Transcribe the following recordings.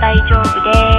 大丈夫です。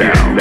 To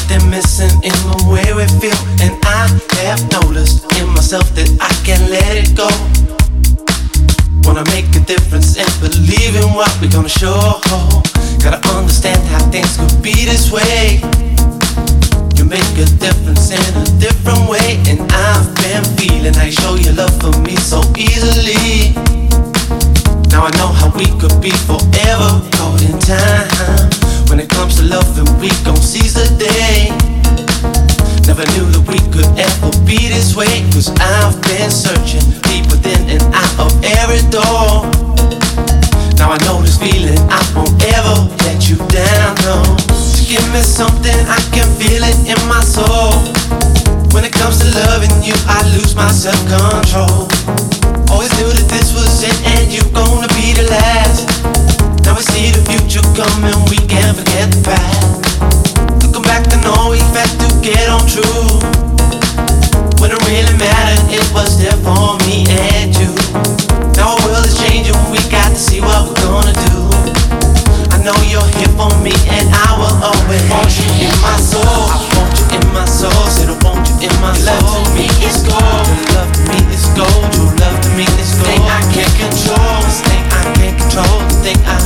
something missing in the way we feel, and I have noticed in myself that I can't let it go. Wanna make a difference and believe in what we're gonna show. Gotta understand how things could be this way. You make a difference in a different way, and I've been feeling you show your love for me so easily. Now I know how we could be forever caught in time. When it comes to love, and we gon' seize the day. Never knew that we could ever be this way. Cause I've been searching deep within and out of every door. Now I know this feeling, I won't ever let you down, no. So give me something, I can feel it in my soul. When it comes to loving you, I lose my self control. Always knew that this was it and you're gonna be the last. Now we see the future coming, we can't forget the past. Looking back, I know we had to get on true. When it really mattered, it was there for me and you. Now our world is changing, we got to see what we're gonna do. I know you're here for me, and I will always want you in my soul. I want you in my soul, said I want you in my soul. Love to me is gold, your love to me is gold, your love to me is gold. Thing I can't control, this thing I can't control, the thing I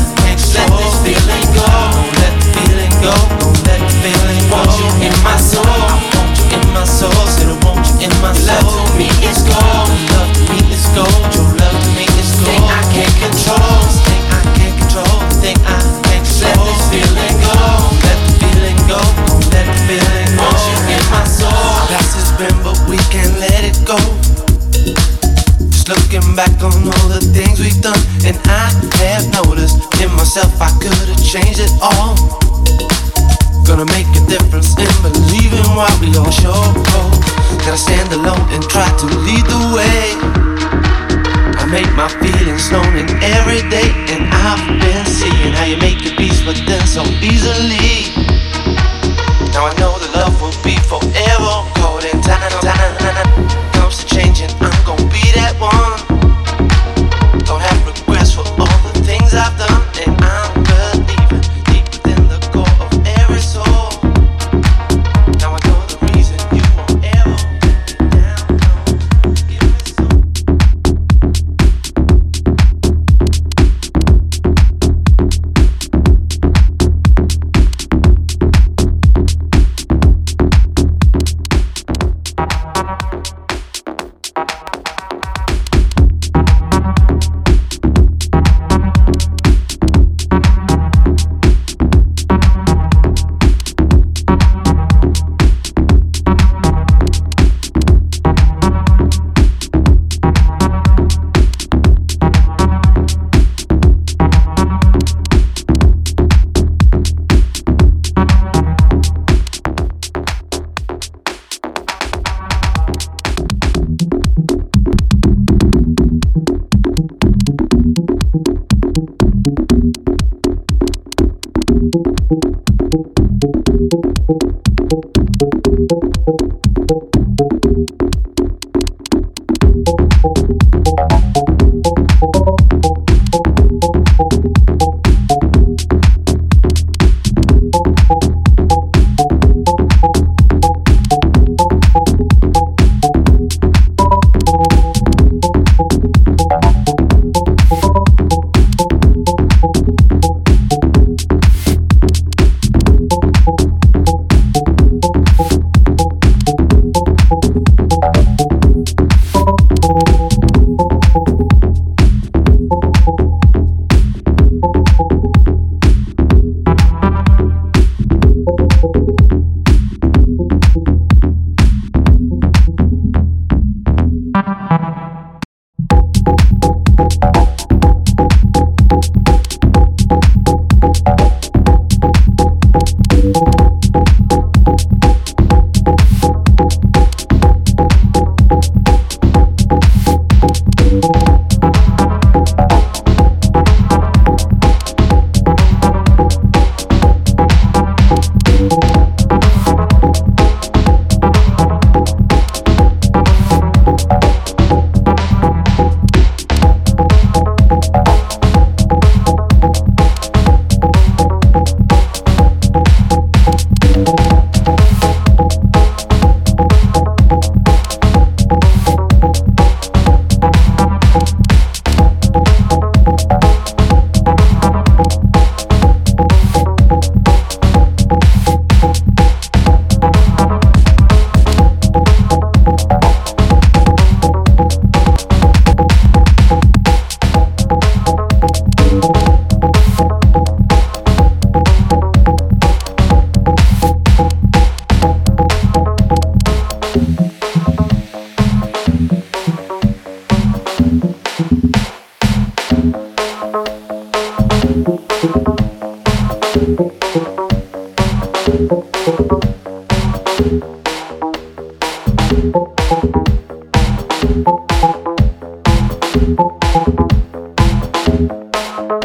Bye.